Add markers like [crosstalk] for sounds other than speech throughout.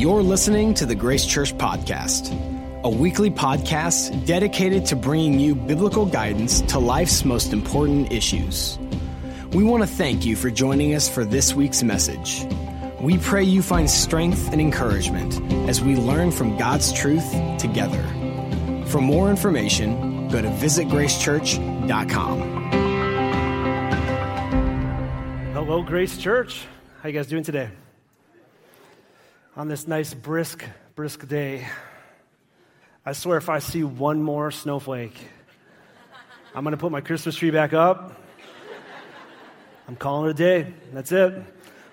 You're listening to the Grace Church Podcast, a weekly podcast dedicated to bringing you biblical guidance to life's most important issues. We want to thank you for joining us for this week's message. We pray you find strength and encouragement as we learn from God's truth together. For more information, go to visitgracechurch.com. Hello, Grace Church. How you guys doing today? On this nice, brisk, brisk day, I swear if I see one more snowflake, I'm going to put my Christmas tree back up. I'm calling it a day. That's it.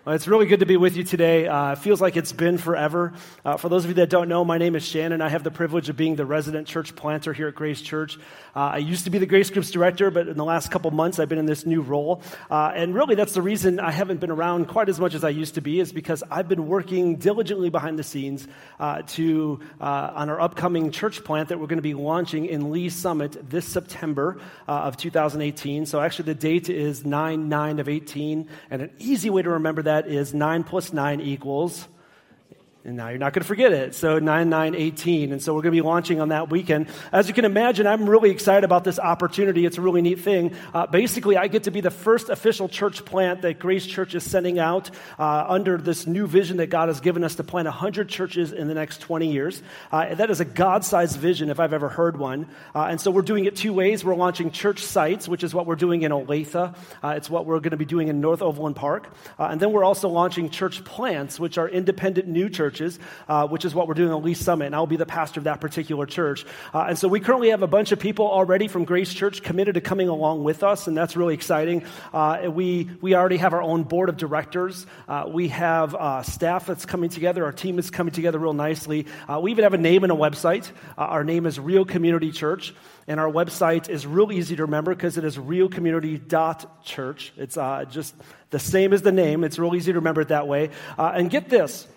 Well, it's really good to be with you today. Uh, it feels like it's been forever. Uh, for those of you that don't know, my name is Shannon. I have the privilege of being the resident church planter here at Grace Church. Uh, I used to be the Grace Groups director, but in the last couple months, I've been in this new role. Uh, and really, that's the reason I haven't been around quite as much as I used to be, is because I've been working diligently behind the scenes uh, to uh, on our upcoming church plant that we're going to be launching in Lee's Summit this September of 2018. So actually, the date is 9 9 of 18, and an easy way to remember that that is 9 plus 9 equals and now you're not going to forget it. So 9918. And so we're going to be launching on that weekend. As you can imagine, I'm really excited about this opportunity. It's a really neat thing. Uh, basically, I get to be the first official church plant that Grace Church is sending out uh, under this new vision that God has given us to plant 100 churches in the next 20 years. Uh, that is a God sized vision if I've ever heard one. Uh, and so we're doing it two ways. We're launching church sites, which is what we're doing in Olathe. Uh, it's what we're going to be doing in North Overland Park. Uh, and then we're also launching church plants, which are independent new churches churches, uh, which is what we're doing at Lee's Summit, and I'll be the pastor of that particular church. Uh, and so we currently have a bunch of people already from Grace Church committed to coming along with us, and that's really exciting. Uh, we, we already have our own board of directors. Uh, we have uh, staff that's coming together. Our team is coming together real nicely. We even have a name and a website. our name is Real Community Church. And our website is real easy to remember because it is realcommunity.church. It's uh, just the same as the name. It's real easy to remember it that way. Uh, and get this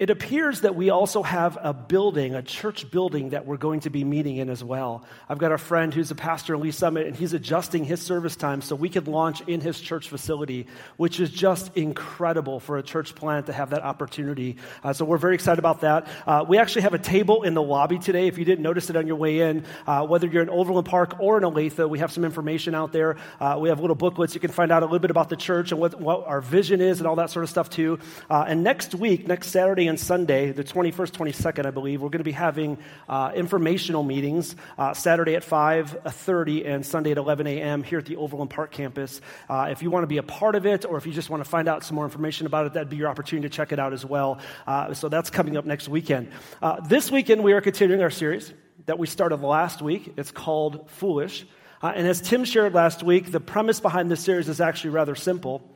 it appears that we also have a building, a church building that we're going to be meeting in as well. I've got a friend who's a pastor in Lee's Summit, and he's adjusting his service time so we could launch in his church facility, which is just incredible for a church plant to have that opportunity. Uh, so we're very excited about that. Uh, we actually have a table in the lobby today. If you didn't notice it on your way in, uh, whether you're in Overland Park or in Olathe, we have some information out there. Uh, we have little booklets. You can find out a little bit about the church and what, what our vision is and all that sort of stuff too. Uh, and next week, next Saturday, and Sunday, the 21st, 22nd, I believe, we're going to be having uh, informational meetings uh, Saturday at 5.30 and Sunday at 11 a.m. here at the Overland Park campus. Uh, if you want to be a part of it or if you just want to find out some more information about it, that'd be your opportunity to check it out as well. Uh, so that's coming up next weekend. Uh, this weekend, we are continuing our series that we started last week. It's called Foolish. Uh, and as Tim shared last week, the premise behind this series is actually rather simple.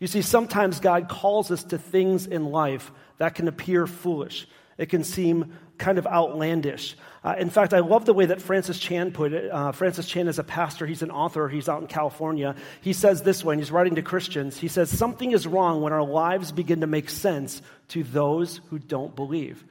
You see, sometimes God calls us to things in life that can appear foolish. It can seem kind of outlandish. Uh, in fact, I love the way that Francis Chan put it. Uh, Francis Chan is a pastor, he's an author, he's out in California. He says this way, and he's writing to Christians. He says, Something is wrong when our lives begin to make sense to those who don't believe.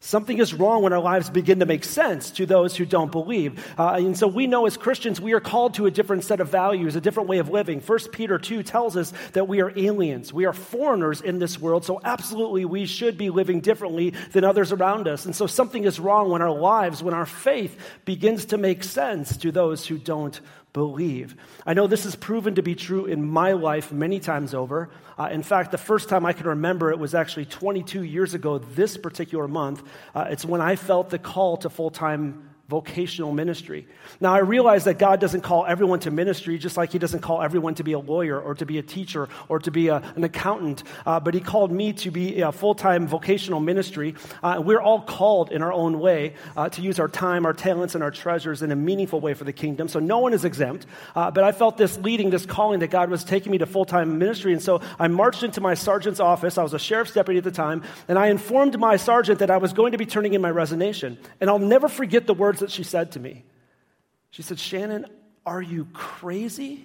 Something is wrong when our lives begin to make sense to those who don't believe. Uh, and so we know as Christians, we are called to a different set of values, a different way of living. 1 Peter 2 tells us that we are aliens. We are foreigners in this world. So absolutely, we should be living differently than others around us. And so something is wrong when our lives, when our faith begins to make sense to those who don't believe. I know this has proven to be true in my life many times over. Uh, in fact, the first time I can remember it was actually 22 years ago, this particular month. Uh, it's when I felt the call to full time vocational ministry. Now, I realize that God doesn't call everyone to ministry, just like He doesn't call everyone to be a lawyer or to be a teacher or to be a, an accountant, uh, but He called me to be a full time vocational ministry. Uh, we're all called in our own way uh, to use our time, our talents, and our treasures in a meaningful way for the kingdom. So no one is exempt. Uh, but I felt this leading, this calling that God was taking me to full time ministry. And so I marched into my sergeant's office. I was a sheriff's deputy at the time, and I informed my sergeant that I was going to be turning in my resignation. And I'll never forget the words words that she said to me. She said, Shannon, are you crazy?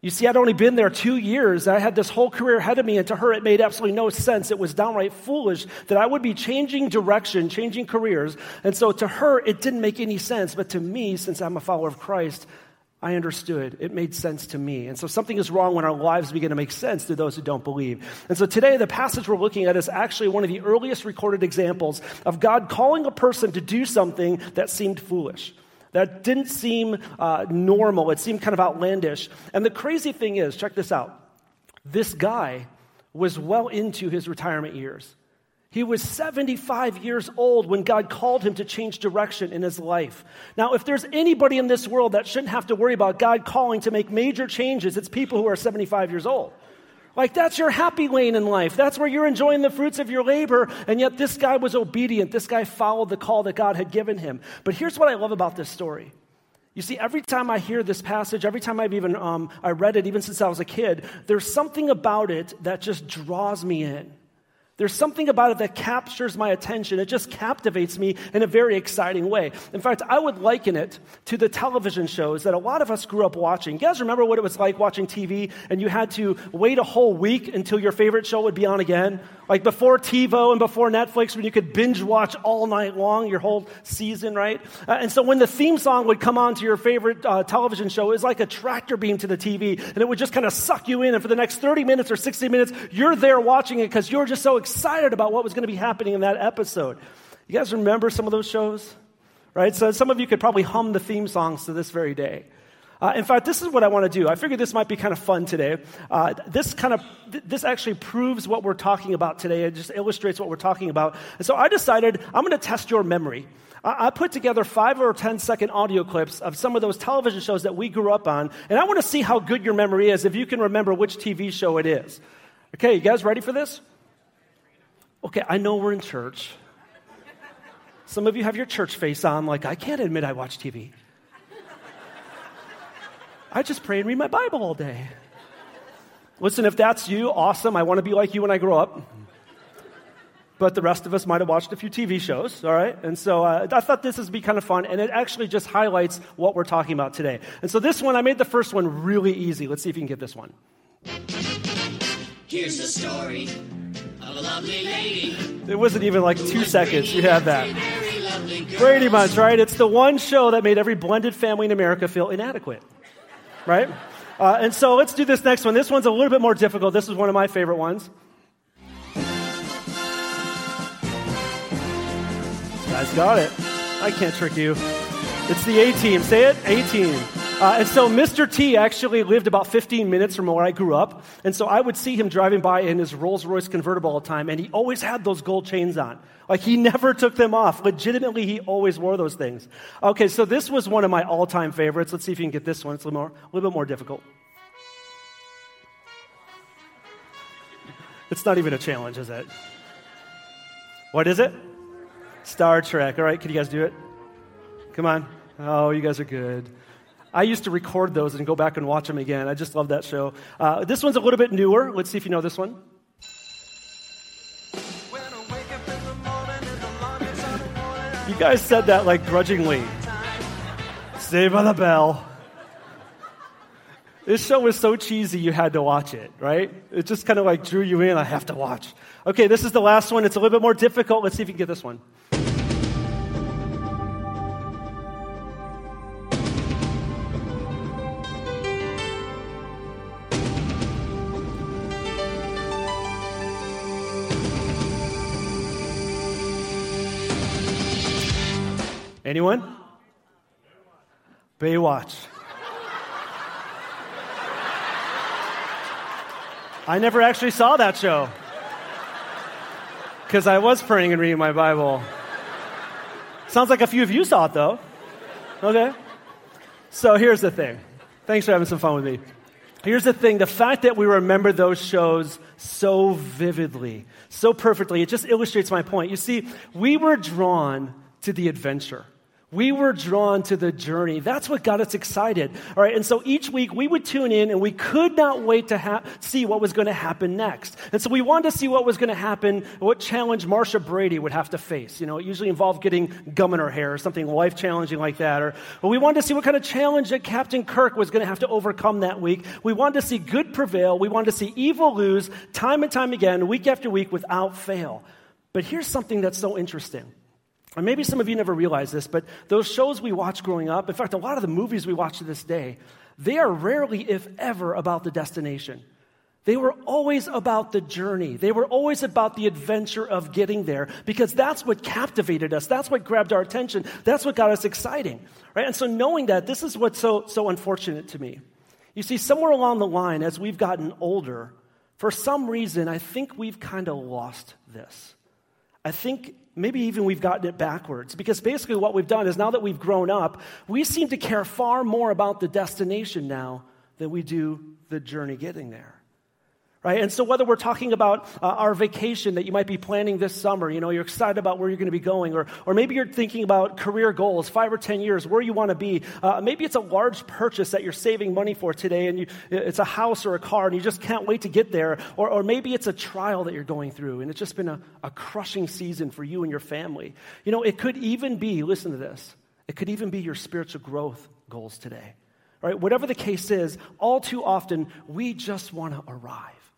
You see, I'd only been there two years. I had this whole career ahead of me, and to her, it made absolutely no sense. It was downright foolish that I would be changing direction, changing careers. And so to her, it didn't make any sense. But to me, since I'm a follower of Christ, I understood. It made sense to me. And so something is wrong when our lives begin to make sense to those who don't believe. And so today, the passage we're looking at is actually one of the earliest recorded examples of God calling a person to do something that seemed foolish. That didn't seem uh, normal. It seemed kind of outlandish. And the crazy thing is, check this out. This guy was well into his retirement years. He was 75 years old when God called him to change direction in his life. Now, if there's anybody in this world that shouldn't have to worry about God calling to make major changes, it's people who are 75 years old. Like, that's your happy lane in life. That's where you're enjoying the fruits of your labor. And yet, this guy was obedient. This guy followed the call that God had given him. But here's what I love about this story. You see, every time I hear this passage, every time I've even um, I read it, even since I was a kid, there's something about it that just draws me in. There's something about it that captures my attention. It just captivates me in a very exciting way. In fact, I would liken it to the television shows that a lot of us grew up watching. You guys remember what it was like watching TV and you had to wait a whole week until your favorite show would be on again? Like before TiVo and before Netflix, when you could binge watch all night long your whole season, right? Uh, and so when the theme song would come on to your favorite uh, television show, it was like a tractor beam to the TV, and it would just kind of suck you in. And for the next 30 minutes or 60 minutes, you're there watching it because you're just so excited about what was going to be happening in that episode. You guys remember some of those shows? Right? So some of you could probably hum the theme songs to this very day. Uh, in fact, this is what I want to do. I figured this might be kind of fun today. Uh, this kind of th- this actually proves what we're talking about today. It just illustrates what we're talking about. And so I decided I'm going to test your memory. I, I put together five or ten second audio clips of some of those television shows that we grew up on, and I want to see how good your memory is if you can remember which TV show it is. Okay, you guys ready for this? Okay, I know we're in church. Some of you have your church face on, like, I can't admit I watch TV. I just pray and read my Bible all day. Listen, if that's you, awesome. I want to be like you when I grow up. But the rest of us might have watched a few TV shows, all right? And so uh, I thought this would be kind of fun, and it actually just highlights what we're talking about today. And so this one, I made the first one really easy. Let's see if you can get this one. Here's the story It wasn't even like two seconds. You had that. Pretty much, right? It's the one show that made every blended family in America feel inadequate right? Uh, and so let's do this next one. This one's a little bit more difficult. This is one of my favorite ones. Guys got it. I can't trick you. It's the A team. Say it, A team. Uh, and so Mr. T actually lived about 15 minutes from where I grew up. And so I would see him driving by in his Rolls Royce convertible all the time, and he always had those gold chains on. Like he never took them off. Legitimately, he always wore those things. Okay, so this was one of my all time favorites. Let's see if you can get this one. It's a little, more, a little bit more difficult. It's not even a challenge, is it? What is it? Star Trek. All right, can you guys do it? Come on. Oh, you guys are good. I used to record those and go back and watch them again. I just love that show. Uh, this one's a little bit newer. Let's see if you know this one. You guys said that like grudgingly. Saved by the Bell. This show was so cheesy you had to watch it, right? It just kind of like drew you in. I have to watch. Okay, this is the last one. It's a little bit more difficult. Let's see if you can get this one. Anyone? Baywatch. I never actually saw that show because I was praying and reading my Bible. Sounds like a few of you saw it though. Okay. So here's the thing. Thanks for having some fun with me. Here's the thing the fact that we remember those shows so vividly, so perfectly, it just illustrates my point. You see, we were drawn to the adventure. We were drawn to the journey. That's what got us excited. All right. And so each week we would tune in and we could not wait to ha- see what was going to happen next. And so we wanted to see what was going to happen, what challenge Marcia Brady would have to face. You know, it usually involved getting gum in her hair or something life challenging like that. Or, or we wanted to see what kind of challenge that Captain Kirk was going to have to overcome that week. We wanted to see good prevail. We wanted to see evil lose time and time again, week after week without fail. But here's something that's so interesting. And maybe some of you never realize this, but those shows we watched growing up, in fact, a lot of the movies we watch to this day, they are rarely, if ever, about the destination. They were always about the journey. They were always about the adventure of getting there because that's what captivated us. That's what grabbed our attention. That's what got us exciting. Right? And so knowing that, this is what's so, so unfortunate to me. You see, somewhere along the line, as we've gotten older, for some reason, I think we've kind of lost this. I think maybe even we've gotten it backwards. Because basically what we've done is now that we've grown up, we seem to care far more about the destination now than we do the journey getting there right? And so whether we're talking about uh, our vacation that you might be planning this summer, you know, you're excited about where you're going to be going, or, or maybe you're thinking about career goals, five or 10 years, where you want to be. Uh, maybe it's a large purchase that you're saving money for today, and you, it's a house or a car, and you just can't wait to get there. Or, or maybe it's a trial that you're going through, and it's just been a, a crushing season for you and your family. You know, it could even be, listen to this, it could even be your spiritual growth goals today. Right? Whatever the case is, all too often we just want to arrive.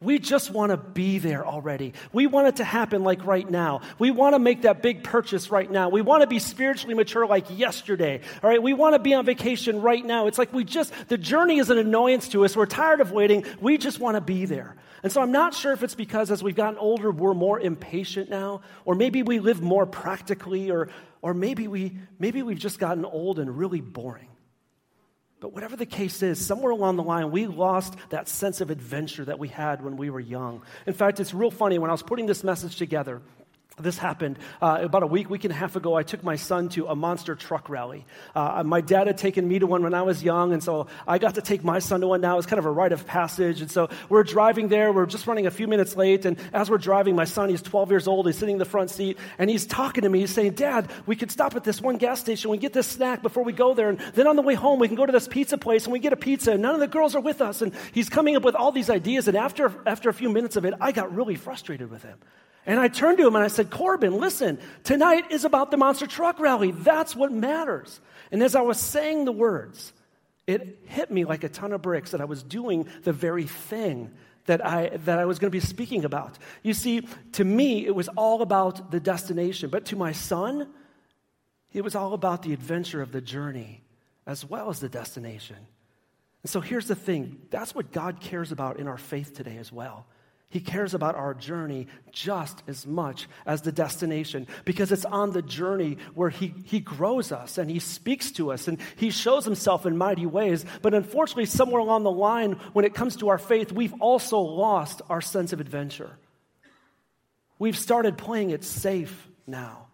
We just want to be there already. We want it to happen like right now. We want to make that big purchase right now. We want to be spiritually mature like yesterday. All right, we want to be on vacation right now. It's like we just, the journey is an annoyance to us. We're tired of waiting. We just want to be there. And so I'm not sure if it's because as we've gotten older, we're more impatient now, or maybe we live more practically, or, or maybe, we, maybe we've just gotten old and really boring. But whatever the case is, somewhere along the line, we lost that sense of adventure that we had when we were young. In fact, it's real funny. When I was putting this message together, this happened uh, about a week, week and a half ago. I took my son to a monster truck rally. Uh, my dad had taken me to one when I was young, and so I got to take my son to one now. It's kind of a rite of passage. And so we're driving there. We're just running a few minutes late. And as we're driving, my son, he's 12 years old, he's sitting in the front seat, and he's talking to me. He's saying, Dad, we could stop at this one gas station. We get this snack before we go there. And then on the way home, we can go to this pizza place and we get a pizza. And none of the girls are with us. And he's coming up with all these ideas. And after, after a few minutes of it, I got really frustrated with him. And I turned to him and I said, Corbin, listen, tonight is about the monster truck rally. That's what matters. And as I was saying the words, it hit me like a ton of bricks that I was doing the very thing that I, that I was going to be speaking about. You see, to me, it was all about the destination, but to my son, it was all about the adventure of the journey as well as the destination. And so here's the thing that's what God cares about in our faith today as well. He cares about our journey just as much as the destination because it's on the journey where he, he grows us and He speaks to us and He shows Himself in mighty ways. But unfortunately, somewhere along the line, when it comes to our faith, we've also lost our sense of adventure. We've started playing it safe now.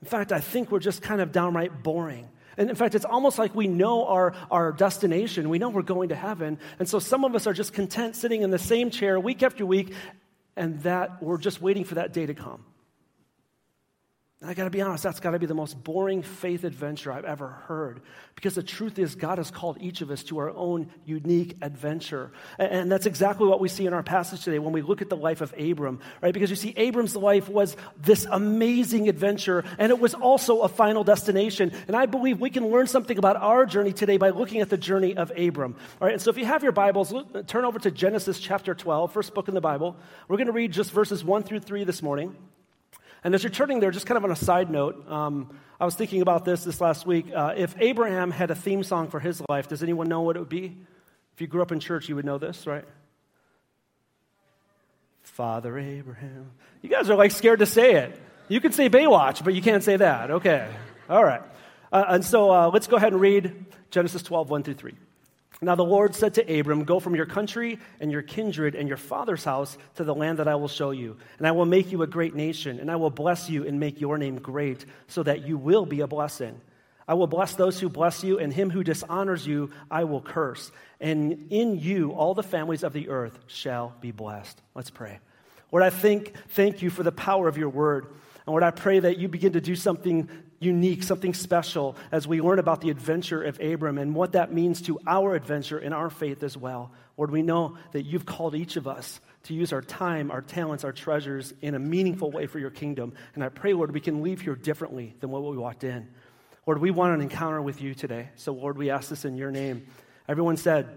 In fact, I think we're just kind of downright boring. And in fact, it's almost like we know our, our destination. We know we're going to heaven. And so some of us are just content sitting in the same chair week after week, and that we're just waiting for that day to come. I got to be honest, that's got to be the most boring faith adventure I've ever heard. Because the truth is, God has called each of us to our own unique adventure. And that's exactly what we see in our passage today when we look at the life of Abram, right? Because you see, Abram's life was this amazing adventure, and it was also a final destination. And I believe we can learn something about our journey today by looking at the journey of Abram. All right, and so if you have your Bibles, look, turn over to Genesis chapter 12, first book in the Bible. We're going to read just verses 1 through 3 this morning. And as you're turning there, just kind of on a side note, um, I was thinking about this this last week. Uh, if Abraham had a theme song for his life, does anyone know what it would be? If you grew up in church, you would know this, right? Father Abraham. You guys are like scared to say it. You can say Baywatch, but you can't say that. Okay. All right. Uh, and so uh, let's go ahead and read Genesis 12, 1 through 3. Now the Lord said to Abram, Go from your country and your kindred and your father's house to the land that I will show you. And I will make you a great nation, and I will bless you and make your name great, so that you will be a blessing. I will bless those who bless you, and him who dishonors you I will curse. And in you all the families of the earth shall be blessed. Let's pray. Lord, I think, thank you for the power of your word. And Lord, I pray that you begin to do something unique, something special as we learn about the adventure of Abram and what that means to our adventure in our faith as well. Lord, we know that you've called each of us to use our time, our talents, our treasures in a meaningful way for your kingdom. And I pray, Lord, we can leave here differently than what we walked in. Lord, we want an encounter with you today. So, Lord, we ask this in your name. Everyone said,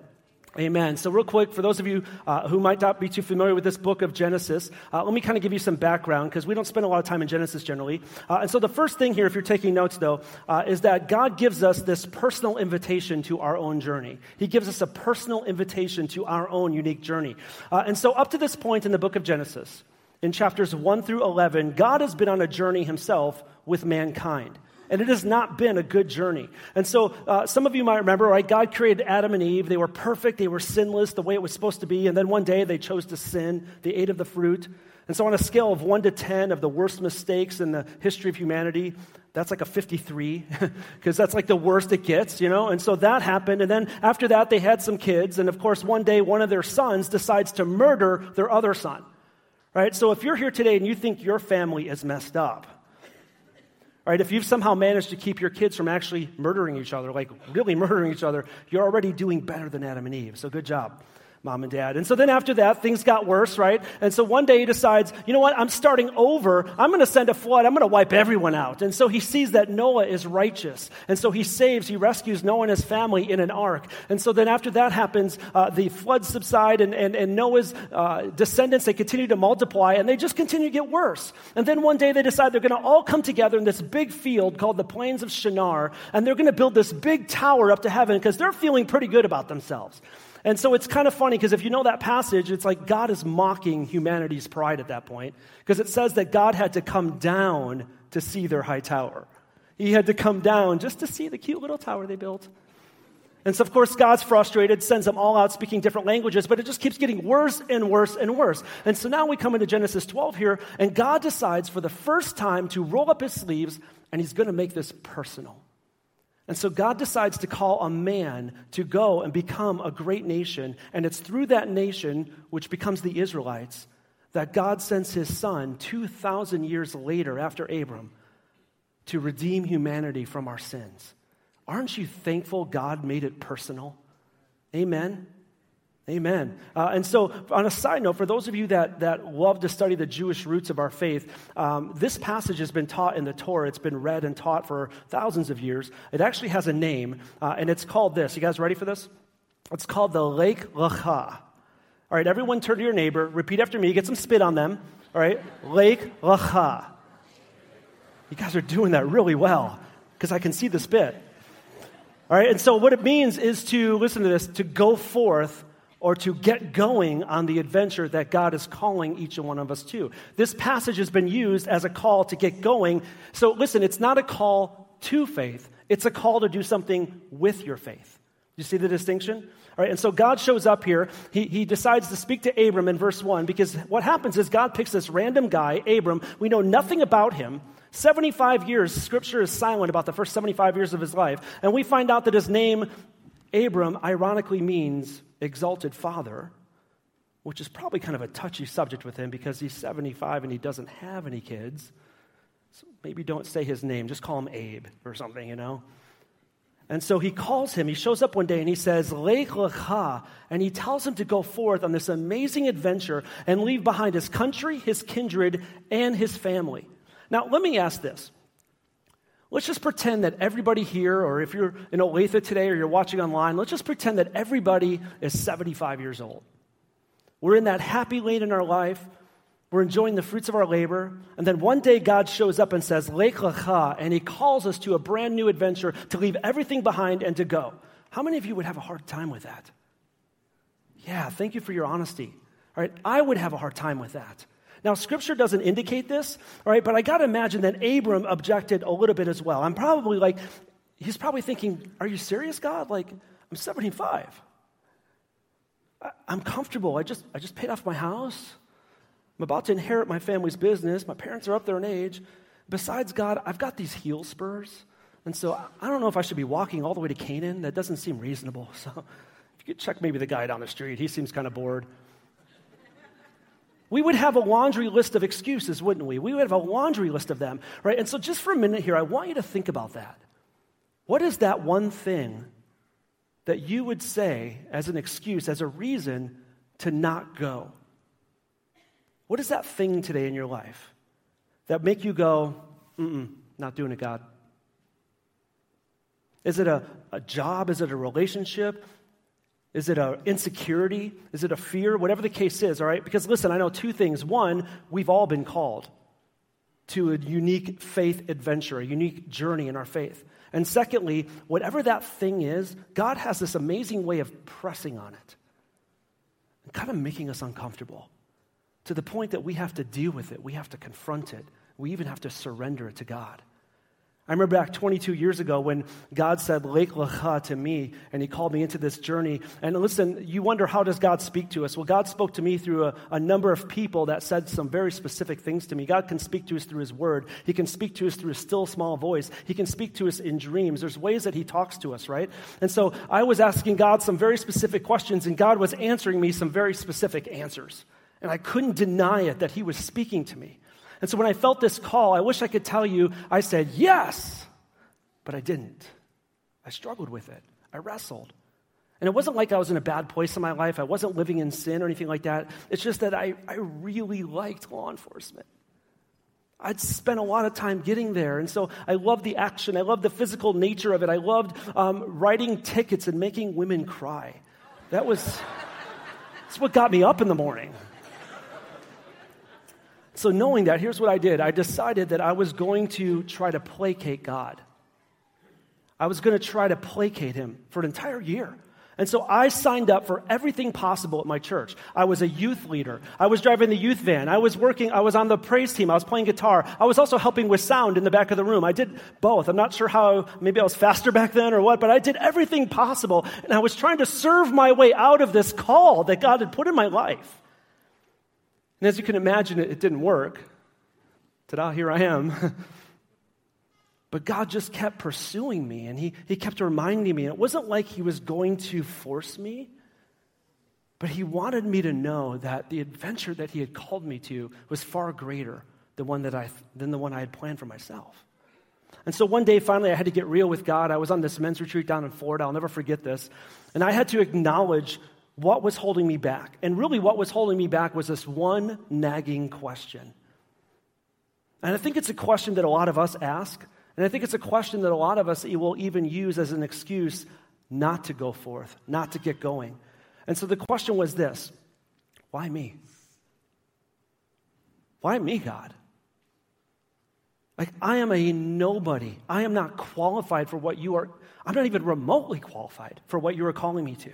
Amen. So, real quick, for those of you uh, who might not be too familiar with this book of Genesis, uh, let me kind of give you some background because we don't spend a lot of time in Genesis generally. Uh, and so, the first thing here, if you're taking notes though, uh, is that God gives us this personal invitation to our own journey. He gives us a personal invitation to our own unique journey. Uh, and so, up to this point in the book of Genesis, in chapters 1 through 11, God has been on a journey himself with mankind. And it has not been a good journey. And so, uh, some of you might remember, right? God created Adam and Eve. They were perfect, they were sinless, the way it was supposed to be. And then one day they chose to sin. They ate of the fruit. And so, on a scale of 1 to 10 of the worst mistakes in the history of humanity, that's like a 53, [laughs] because that's like the worst it gets, you know? And so that happened. And then after that, they had some kids. And of course, one day, one of their sons decides to murder their other son, right? So, if you're here today and you think your family is messed up, right, if you've somehow managed to keep your kids from actually murdering each other, like really murdering each other, you're already doing better than Adam and Eve. So good job mom and dad. And so then after that, things got worse, right? And so one day he decides, you know what? I'm starting over. I'm going to send a flood. I'm going to wipe everyone out. And so he sees that Noah is righteous. And so he saves, he rescues Noah and his family in an ark. And so then after that happens, uh, the floods subside and, and, and Noah's uh, descendants, they continue to multiply and they just continue to get worse. And then one day they decide they're going to all come together in this big field called the Plains of Shinar and they're going to build this big tower up to heaven because they're feeling pretty good about themselves. And so it's kind of funny because if you know that passage, it's like God is mocking humanity's pride at that point because it says that God had to come down to see their high tower. He had to come down just to see the cute little tower they built. And so, of course, God's frustrated, sends them all out speaking different languages, but it just keeps getting worse and worse and worse. And so now we come into Genesis 12 here, and God decides for the first time to roll up his sleeves, and he's going to make this personal. And so God decides to call a man to go and become a great nation. And it's through that nation, which becomes the Israelites, that God sends his son 2,000 years later after Abram to redeem humanity from our sins. Aren't you thankful God made it personal? Amen. Amen. Uh, and so, on a side note, for those of you that, that love to study the Jewish roots of our faith, um, this passage has been taught in the Torah. It's been read and taught for thousands of years. It actually has a name, uh, and it's called this. You guys ready for this? It's called the Lech Lecha. All right, everyone turn to your neighbor, repeat after me, get some spit on them. All right, Lech Lecha. You guys are doing that really well because I can see the spit. All right, and so what it means is to, listen to this, to go forth or to get going on the adventure that God is calling each and one of us to. This passage has been used as a call to get going. So listen, it's not a call to faith, it's a call to do something with your faith. You see the distinction? All right, and so God shows up here. He, he decides to speak to Abram in verse 1 because what happens is God picks this random guy, Abram. We know nothing about him. 75 years, scripture is silent about the first 75 years of his life. And we find out that his name, Abram, ironically means exalted father, which is probably kind of a touchy subject with him because he's 75 and he doesn't have any kids. So maybe don't say his name, just call him Abe or something, you know? And so he calls him. He shows up one day and he says, Lech lecha, and he tells him to go forth on this amazing adventure and leave behind his country, his kindred, and his family. Now, let me ask this. Let's just pretend that everybody here, or if you're in Olathe today or you're watching online, let's just pretend that everybody is 75 years old. We're in that happy lane in our life. We're enjoying the fruits of our labor. And then one day God shows up and says, Lech lecha, and he calls us to a brand new adventure to leave everything behind and to go. How many of you would have a hard time with that? Yeah, thank you for your honesty. All right, I would have a hard time with that. Now, scripture doesn't indicate this, all right, but I got to imagine that Abram objected a little bit as well. I'm probably like, he's probably thinking, Are you serious, God? Like, I'm 75. I, I'm comfortable. I just, I just paid off my house. I'm about to inherit my family's business. My parents are up there in age. Besides, God, I've got these heel spurs. And so I don't know if I should be walking all the way to Canaan. That doesn't seem reasonable. [laughs] So if you could check maybe the guy down the street, he seems kind of bored. We would have a laundry list of excuses, wouldn't we? We would have a laundry list of them, right? And so, just for a minute here, I want you to think about that. What is that one thing that you would say as an excuse, as a reason to not go? What is that thing today in your life that make you go, mm-mm, not doing it, God? Is it a, a job? Is it a relationship? Is it an insecurity? Is it a fear? Whatever the case is, all right? Because listen, I know two things. One, we've all been called to a unique faith adventure, a unique journey in our faith. And secondly, whatever that thing is, God has this amazing way of pressing on it and kind of making us uncomfortable to the point that we have to deal with it, we have to confront it, we even have to surrender it to God. I remember back 22 years ago when God said, Lech Lecha to me, and He called me into this journey. And listen, you wonder, how does God speak to us? Well, God spoke to me through a, a, number of people that said some very specific things to me. God can speak to us through His Word, He can speak to us through a still small voice, He can speak to us in dreams. There's ways that He talks to us, right? And so I was asking God some very specific questions, and God was answering me some very specific answers. And I couldn't deny it that He was speaking to me. And so when I felt this call, I wish I could tell you, I said yes, but I didn't. I struggled with it, I wrestled. And it wasn't like I was in a bad place in my life, I wasn't living in sin or anything like that. It's just that I, I really liked law enforcement. I'd spent a lot of time getting there. And so I loved the action. I loved the physical nature of it. I loved um, writing tickets and making women cry. That was [laughs] that's what got me up in the morning. So, knowing that, here's what I did I decided that I was going to try to placate God. I was going to try to placate him for an entire year. And so I signed up for everything possible at my church. I was a youth leader. I was driving the youth van. I was working, I was on the praise team. I was playing guitar. I was also helping with sound in the back of the room. I did both. I'm not sure how, maybe I was faster back then or what, but I did everything possible. And I was trying to serve my way out of this call that God had put in my life. And as you can imagine, it, it didn't work. Ta-da, here I am. [laughs] but God just kept pursuing me and he, he kept reminding me. And it wasn't like he was going to force me, but he wanted me to know that the adventure that he had called me to was far greater than, one that I, than the one I had planned for myself. And so one day, finally, I had to get real with God. I was on this men's retreat down in Florida. I'll never forget this. And I had to acknowledge what was holding me back. And really, what was holding me back was this one nagging question. And I think it's a question that a lot of us ask. And I think it's a question that a lot of us will even use as an excuse not to go forth, not to get going. And so the question was this why me? Why me, God? Like, I am a nobody. I am not qualified for what you are, I'm not even remotely qualified for what you are calling me to.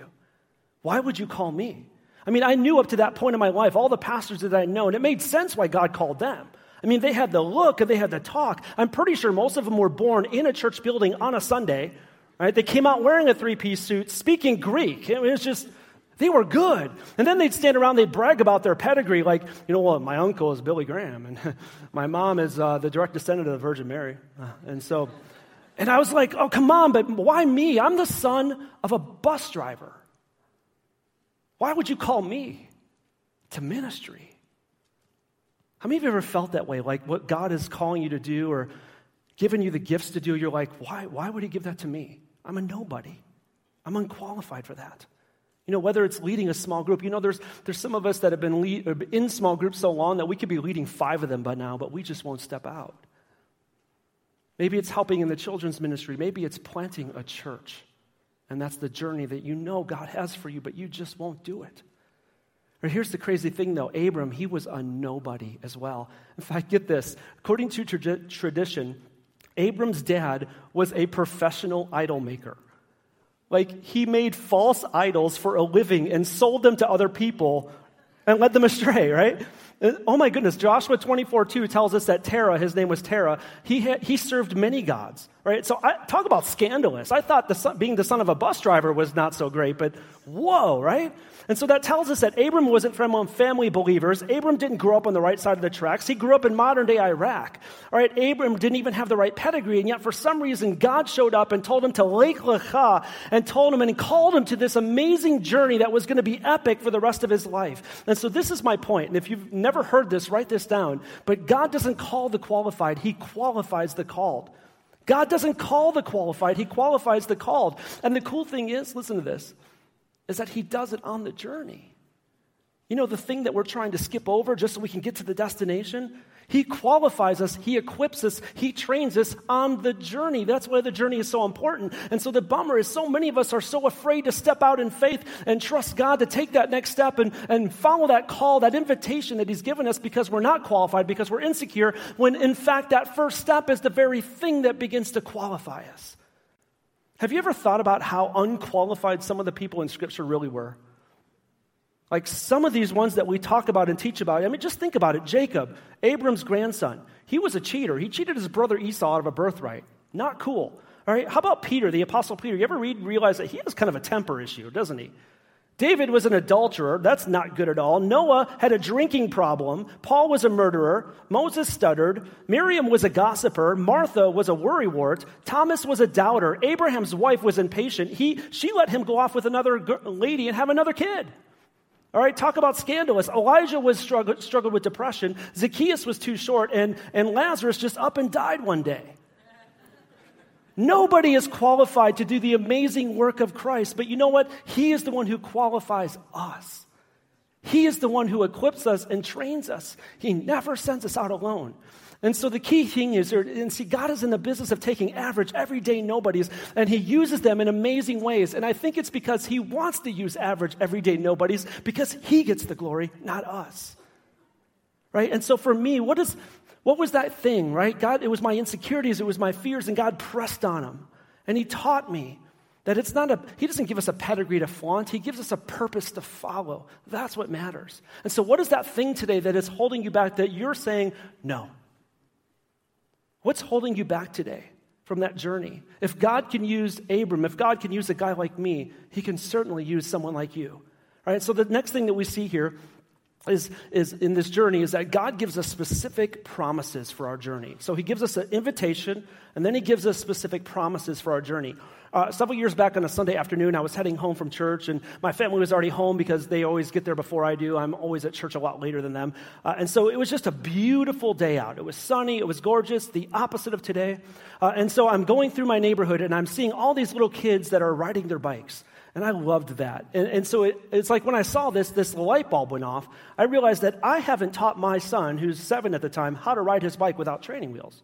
Why would you call me? I mean, I knew up to that point in my life all the pastors that I know, and it made sense why God called them. I mean, they had the look and they had the talk. I'm pretty sure most of them were born in a church building on a Sunday, right? They came out wearing a three piece suit, speaking Greek. It was just, they were good. And then they'd stand around, they'd brag about their pedigree, like, you know what, my uncle is Billy Graham, and [laughs] my mom is uh, the direct descendant of the Virgin Mary. Uh, and so, and I was like, oh, come on, but why me? I'm the son of a bus driver. Why would you call me to ministry? How many of you ever felt that way? Like what God is calling you to do or giving you the gifts to do, you're like, why, why would He give that to me? I'm a nobody. I'm unqualified for that. You know, whether it's leading a small group, you know, there's, there's some of us that have been lead, uh, in small groups so long that we could be leading five of them by now, but we just won't step out. Maybe it's helping in the children's ministry. Maybe it's planting a church. And that's the journey that you know God has for you, but you just won't do it. Or here's the crazy thing though Abram, he was a nobody as well. In fact, get this according to tra- tradition, Abram's dad was a professional idol maker. Like, he made false idols for a living and sold them to other people and led them astray, right? Oh my goodness, Joshua 24 2 tells us that Terah, his name was Terah, he, he served many gods, right? So I, talk about scandalous. I thought the son, being the son of a bus driver was not so great, but whoa, right? And so that tells us that Abram wasn't from family believers. Abram didn't grow up on the right side of the tracks. He grew up in modern day Iraq. All right, Abram didn't even have the right pedigree, and yet for some reason God showed up and told him to Lech Lecha and told him and called him to this amazing journey that was going to be epic for the rest of his life. And so this is my point. And if you've never heard this, write this down. But God doesn't call the qualified, He qualifies the called. God doesn't call the qualified, He qualifies the called. And the cool thing is, listen to this is that he does it on the journey. You know, the thing that we're trying to skip over just so we can get to the destination? He qualifies us, He equips us, He trains us on the journey. That's why the journey is so important. And so the bummer is so many of us are so afraid to step out in faith and trust God to take that next step and, and follow that call, that invitation that He's given us because we're not qualified, because we're insecure, when in fact that first step is the very thing that begins to qualify us. Have you ever thought about how unqualified some of the people in Scripture really were? Like some of these ones that we talk about and teach about, I mean, just think about it. Jacob, Abram's grandson, he was a cheater. He cheated his brother Esau out of a birthright. Not cool. All right, how about Peter, the Apostle Peter? You ever read realize that he has kind of a temper issue, doesn't he? David was an adulterer. That's not good at all. Noah had a drinking problem. Paul was a murderer. Moses stuttered. Miriam was a gossiper. Martha was a worrywart. Thomas was a doubter. Abraham's wife was impatient. He, she let him go off with another lady and have another kid. All right, talk about scandalous. Elijah was struggled, struggled with depression. Zacchaeus was too short, and, and Lazarus just up and died one day. Nobody is qualified to do the amazing work of Christ, but you know what? He is the one who qualifies us. He is the one who equips us and trains us. He never sends us out alone. And so the key thing is, and see, God is in the business of taking average, everyday nobodies, and He uses them in amazing ways. And I think it's because He wants to use average, everyday nobodies because He gets the glory, not us. Right? And so for me, what is what was that thing, right? God, it was my insecurities, it was my fears, and God pressed on them. And He taught me that it's not a, He doesn't give us a pedigree to flaunt, He gives us a purpose to follow. That's what matters. And so, what is that thing today that is holding you back that you're saying, no, What's holding you back today from that journey? If God can use Abram, if God can use a guy like me, he can certainly use someone like you. All right, so the next thing that we see here is, is in this journey is that God gives us specific promises for our journey. So he gives us an invitation, and then he gives us specific promises for our journey. Uh, several years back on a Sunday afternoon, I was heading home from church, and my family was already home because they always get there before I do. I'm always at church a lot later than them. Uh, and so it was just a beautiful day out. It was sunny, it was gorgeous, the opposite of today. Uh, and so I'm going through my neighborhood, and I'm seeing all these little kids that are riding their bikes. And I loved that. And, and so it, it's like when I saw this, this light bulb went off. I realized that I haven't taught my son, who's seven at the time, how to ride his bike without training wheels.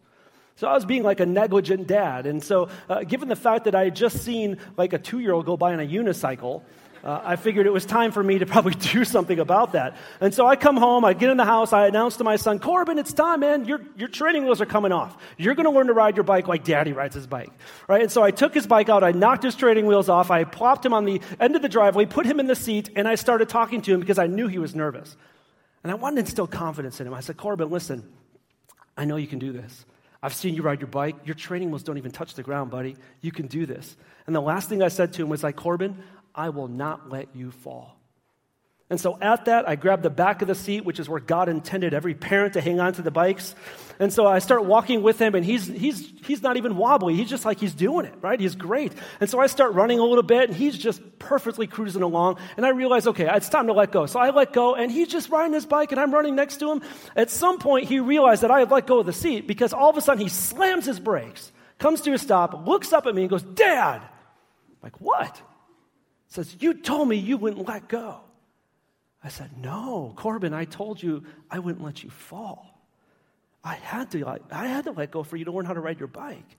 So I was being like a negligent dad. And so, uh, given the fact that I had just seen like a two year old go by on a unicycle, uh, I figured it was time for me to probably [laughs] do something about that. And so I come home, I get in the house, I announce to my son, Corbin, it's time, man. Your, your training wheels are coming off. You're going to learn to ride your bike like daddy rides his bike. Right? And so I took his bike out, I knocked his training wheels off, I plopped him on the end of the driveway, put him in the seat, and I started talking to him because I knew he was nervous. And I wanted to instill confidence in him. I said, Corbin, listen, I know you can do this. I've seen you ride your bike. Your training wheels don't even touch the ground, buddy. You can do this. And the last thing I said to him was like, Corbin, I will not let you fall. And so at that, I grab the back of the seat, which is where God intended every parent to hang on to the bikes. And so I start walking with him, and he's, he's, he's not even wobbly. He's just like he's doing it, right? He's great. And so I start running a little bit, and he's just perfectly cruising along. And I realize, okay, it's time to let go. So I let go, and he's just riding his bike, and I'm running next to him. At some point, he realized that I had let go of the seat because all of a sudden he slams his brakes, comes to a stop, looks up at me, and goes, Dad! I'm like, what? Says, You told me you wouldn't let go. I said, No, Corbin, I told you I wouldn't let you fall. I had to, I had to let go for you to learn how to ride your bike.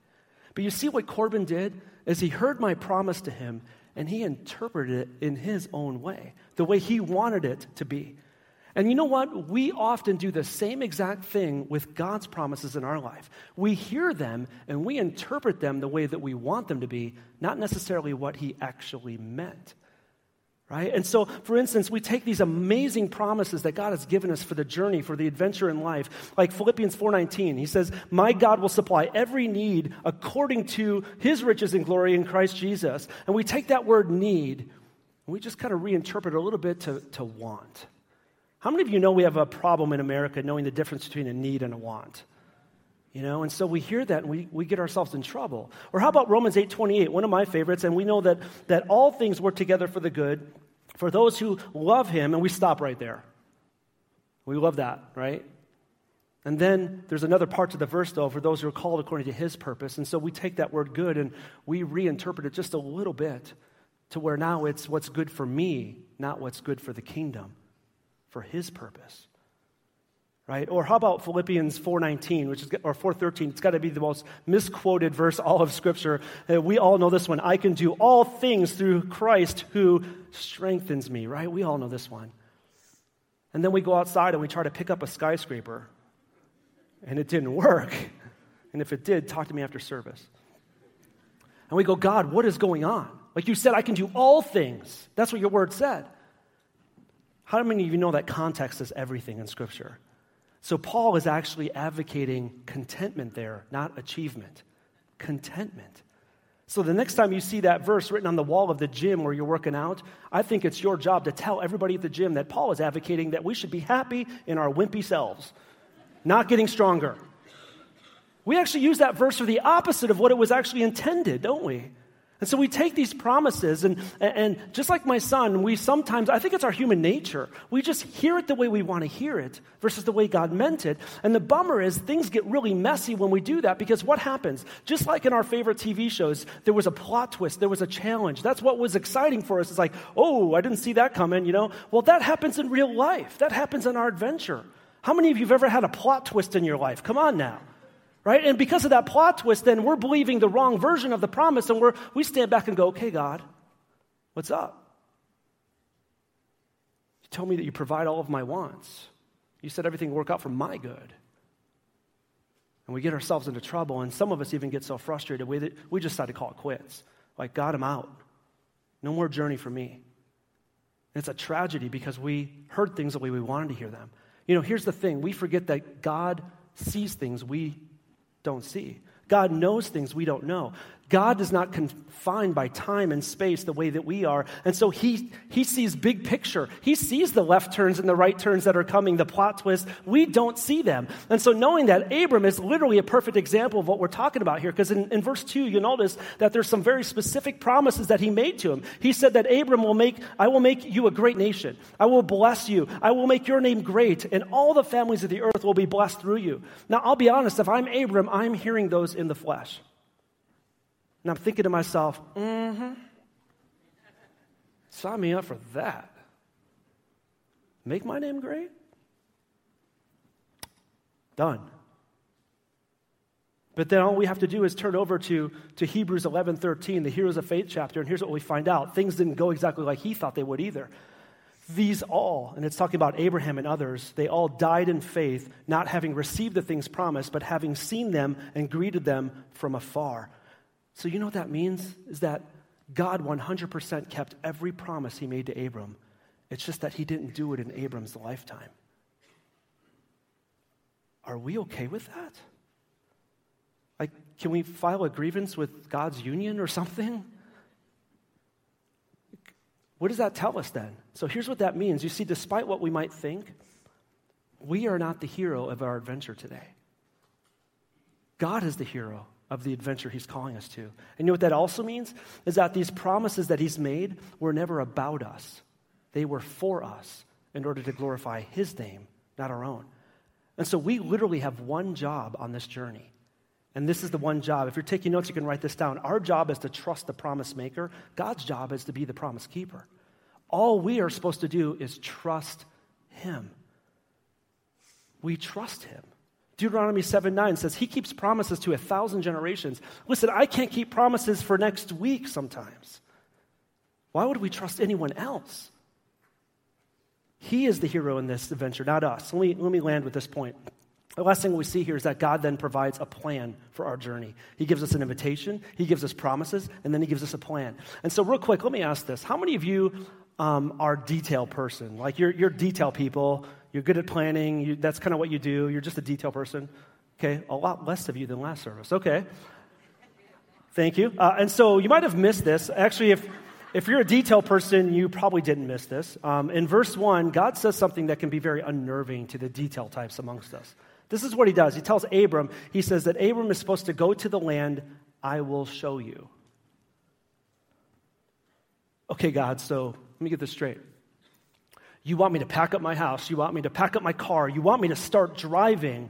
But you see what Corbin did? Is he heard my promise to him and he interpreted it in his own way, the way he wanted it to be. And you know what? We often do the same exact thing with God's promises in our life. We hear them and we interpret them the way that we want them to be, not necessarily what he actually meant right? And so, for instance, we take these amazing promises that God has given us for the journey, for the adventure in life, like Philippians 4:19. He says, "My God will supply every need according to his riches and glory in Christ Jesus." And we take that word need and we just kind of reinterpret it a little bit to, to want. How many of you know we have a problem in America knowing the difference between a need and a want? You know, and so we hear that and we, we get ourselves in trouble. Or how about Romans 8 28, one of my favorites, and we know that, that all things work together for the good for those who love him, and we stop right there. We love that, right? And then there's another part to the verse, though, for those who are called according to his purpose. And so we take that word good and we reinterpret it just a little bit to where now it's what's good for me, not what's good for the kingdom. For his purpose. Right? Or how about Philippians 4:19, which is or 4:13? It's got to be the most misquoted verse all of scripture. Uh, we all know this one. I can do all things through Christ who strengthens me, right? We all know this one. And then we go outside and we try to pick up a skyscraper. And it didn't work. And if it did, talk to me after service. And we go, God, what is going on? Like you said, I can do all things. That's what your word said. How many of you know that context is everything in Scripture? So Paul is actually advocating contentment there, not achievement. Contentment. So the next time you see that verse written on the wall of the gym where you're working out, I think it's your job to tell everybody at the gym that Paul is advocating that we should be happy in our wimpy selves, not getting stronger. We actually use that verse for the opposite of what it was actually intended, don't we? And so we take these promises, and, and just like my son, we sometimes, I think it's our human nature, we just hear it the way we want to hear it versus the way God meant it. And the bummer is things get really messy when we do that because what happens? Just like in our favorite TV shows, there was a plot twist, there was a challenge. That's what was exciting for us. It's like, oh, I didn't see that coming, you know? Well, that happens in real life, that happens in our adventure. How many of you have ever had a plot twist in your life? Come on now right? And because of that plot twist, then we're believing the wrong version of the promise, and we're, we stand back and go, okay, God, what's up? You told me that you provide all of my wants. You said everything will work out for my good. And we get ourselves into trouble, and some of us even get so frustrated with it, we just decide to call it quits. Like, God, I'm out. No more journey for me. And it's a tragedy because we heard things the way we wanted to hear them. You know, here's the thing we forget that God sees things we don't see. God knows things we don't know. God is not confined by time and space the way that we are. And so he, he sees big picture. He sees the left turns and the right turns that are coming, the plot twists. We don't see them. And so knowing that Abram is literally a perfect example of what we're talking about here, because in, in verse 2, you notice that there's some very specific promises that he made to him. He said that Abram will make, I will make you a great nation. I will bless you. I will make your name great, and all the families of the earth will be blessed through you. Now, I'll be honest, if I'm Abram, I'm hearing those in the flesh. And I'm thinking to myself, mm hmm. Sign me up for that. Make my name great? Done. But then all we have to do is turn over to, to Hebrews 11 13, the Heroes of Faith chapter, and here's what we find out. Things didn't go exactly like he thought they would either. These all, and it's talking about Abraham and others, they all died in faith, not having received the things promised, but having seen them and greeted them from afar. So, you know what that means? Is that God 100% kept every promise he made to Abram. It's just that he didn't do it in Abram's lifetime. Are we okay with that? Like, can we file a grievance with God's union or something? What does that tell us then? So here's what that means. You see, despite what we might think, we are not the hero of our adventure today. God is the hero of the adventure he's calling us to. And you know what that also means? Is that these promises that he's made were never about us, they were for us in order to glorify his name, not our own. And so we literally have one job on this journey. And this is the one job. If you're taking notes, you can write this down. Our job is to trust the promise maker. God's job is to be the promise keeper. All we are supposed to do is trust him. We trust him. Deuteronomy 7 9 says, He keeps promises to a thousand generations. Listen, I can't keep promises for next week sometimes. Why would we trust anyone else? He is the hero in this adventure, not us. Let me, let me land with this point. The last thing we see here is that God then provides a plan for our journey. He gives us an invitation, He gives us promises, and then He gives us a plan. And so, real quick, let me ask this How many of you um, are detail person? Like, you're, you're detail people you're good at planning. You, that's kind of what you do. You're just a detail person. Okay, a lot less of you than last service. Okay. Thank you. Uh, and so you might have missed this. Actually, if, if you're a detail person, you probably didn't miss this. Um, in verse 1, God says something that can be very unnerving to the detail types amongst us. This is what he does. He tells Abram, he says that Abram is supposed to go to the land I will show you. Okay, God, so let me get this straight. You want me to pack up my house. You want me to pack up my car. You want me to start driving.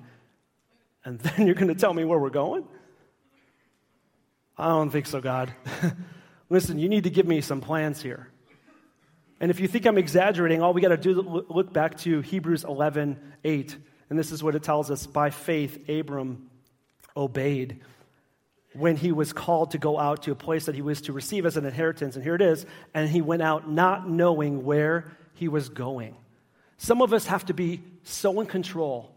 And [laughs] then you're going to tell me where we're going? I don't think so, God. [laughs] Listen, you need to give me some plans here. And if you think I'm exaggerating, all we got to do is look back to Hebrews 11 8. And this is what it tells us by faith, Abram obeyed when he was called to go out to a place that he was to receive as an inheritance. And here it is. And he went out not knowing where he was going. Some of us have to be so in control.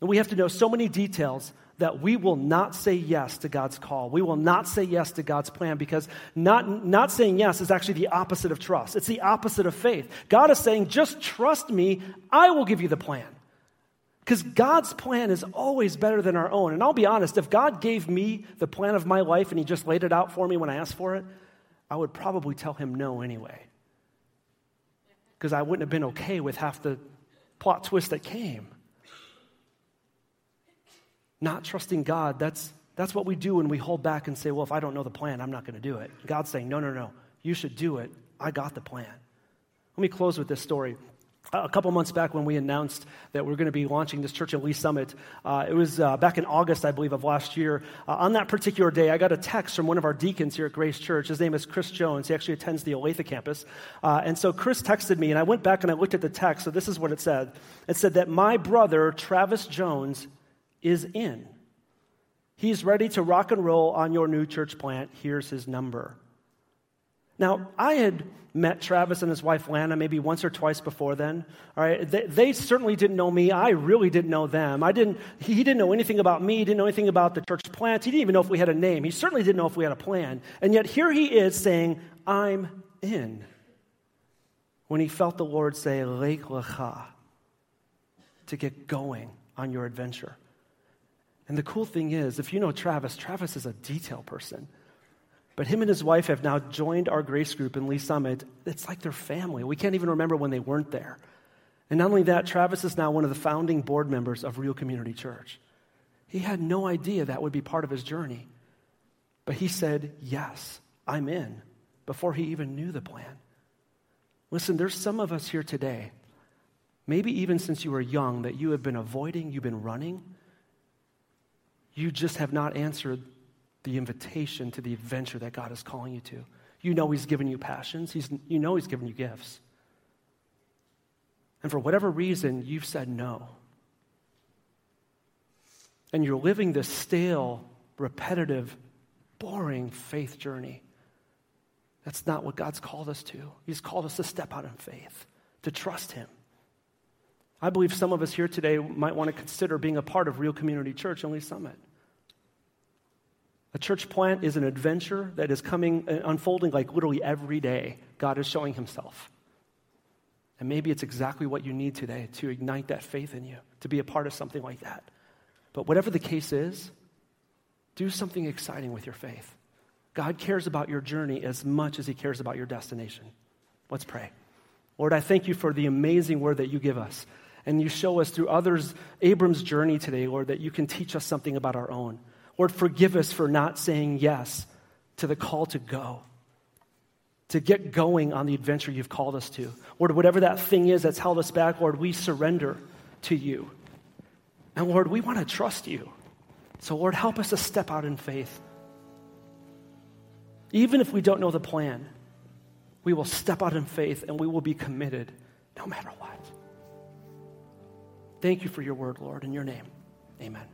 And we have to know so many details that we will not say yes to God's call. We will not say yes to God's plan because not, not saying yes is actually the opposite of trust. It's the opposite of faith. God is saying, just trust me, I will give you the plan. Because God's plan is always better than our own. And I'll be honest, if God gave me the plan of my life and He just laid it out for me when I asked for it, I would probably tell Him no anyway. Because I wouldn't have been okay with half the plot twist that came. Not trusting God, that's, that's what we do when we hold back and say, well, if I don't know the plan, I'm not going to do it. God's saying, no, no, no, you should do it. I got the plan. Let me close with this story a couple months back when we announced that we are going to be launching this church at Lee's Summit, uh, it was uh, back in August, I believe, of last year. Uh, on that particular day, I got a text from one of our deacons here at Grace Church. His name is Chris Jones. He actually attends the Olathe campus. Uh, and so Chris texted me, and I went back and I looked at the text. So this is what it said it said that my brother, Travis Jones, is in. He's ready to rock and roll on your new church plant. Here's his number. Now, I had met Travis and his wife Lana maybe once or twice before then. All right, they, they, certainly didn't know me. I really didn't know them. I didn't. He, didn't know anything about me. He didn't know anything about the church plant. He didn't even know if we had a name. He certainly didn't know if we had a plan. And yet here he is saying, "I'm in." When he felt the Lord say, "Lech Lecha," to get going on your adventure. And the cool thing is, if you know Travis, Travis is a detail person. But him and his wife have now joined our grace group in Lee's Summit. It's like their family. We can't even remember when they weren't there. And not only that, Travis is now one of the founding board members of Real Community Church. He had no idea that would be part of his journey. But he said, Yes, I'm in, before he even knew the plan. Listen, there's some of us here today, maybe even since you were young, that you have been avoiding, you've been running. You just have not answered the invitation to the adventure that God is calling you to. You know He's given you passions, he's, you know He's given you gifts. And for whatever reason, you've said no. And you're living this stale, repetitive, boring faith journey. That's not what God's called us to. He's called us to step out in faith, to trust Him. I believe some of us here today might want to consider being a part of Real Community Church Only Summit. A church plant is an adventure that is coming, uh, unfolding like literally every day. God is showing himself. And maybe it's exactly what you need today to ignite that faith in you, to be a part of something like that. But whatever the case is, do something exciting with your faith. God cares about your journey as much as he cares about your destination. Let's pray. Lord, I thank you for the amazing word that you give us. And you show us through others, Abram's journey today, Lord, that you can teach us something about our own. Lord, forgive us for not saying yes to the call to go, to get going on the adventure you've called us to. Lord, whatever that thing is that's held us back, Lord, we surrender to you. And Lord, we want to trust you. So, Lord, help us to step out in faith. Even if we don't know the plan, we will step out in faith and we will be committed no matter what. Thank you for your word, Lord. In your name, amen.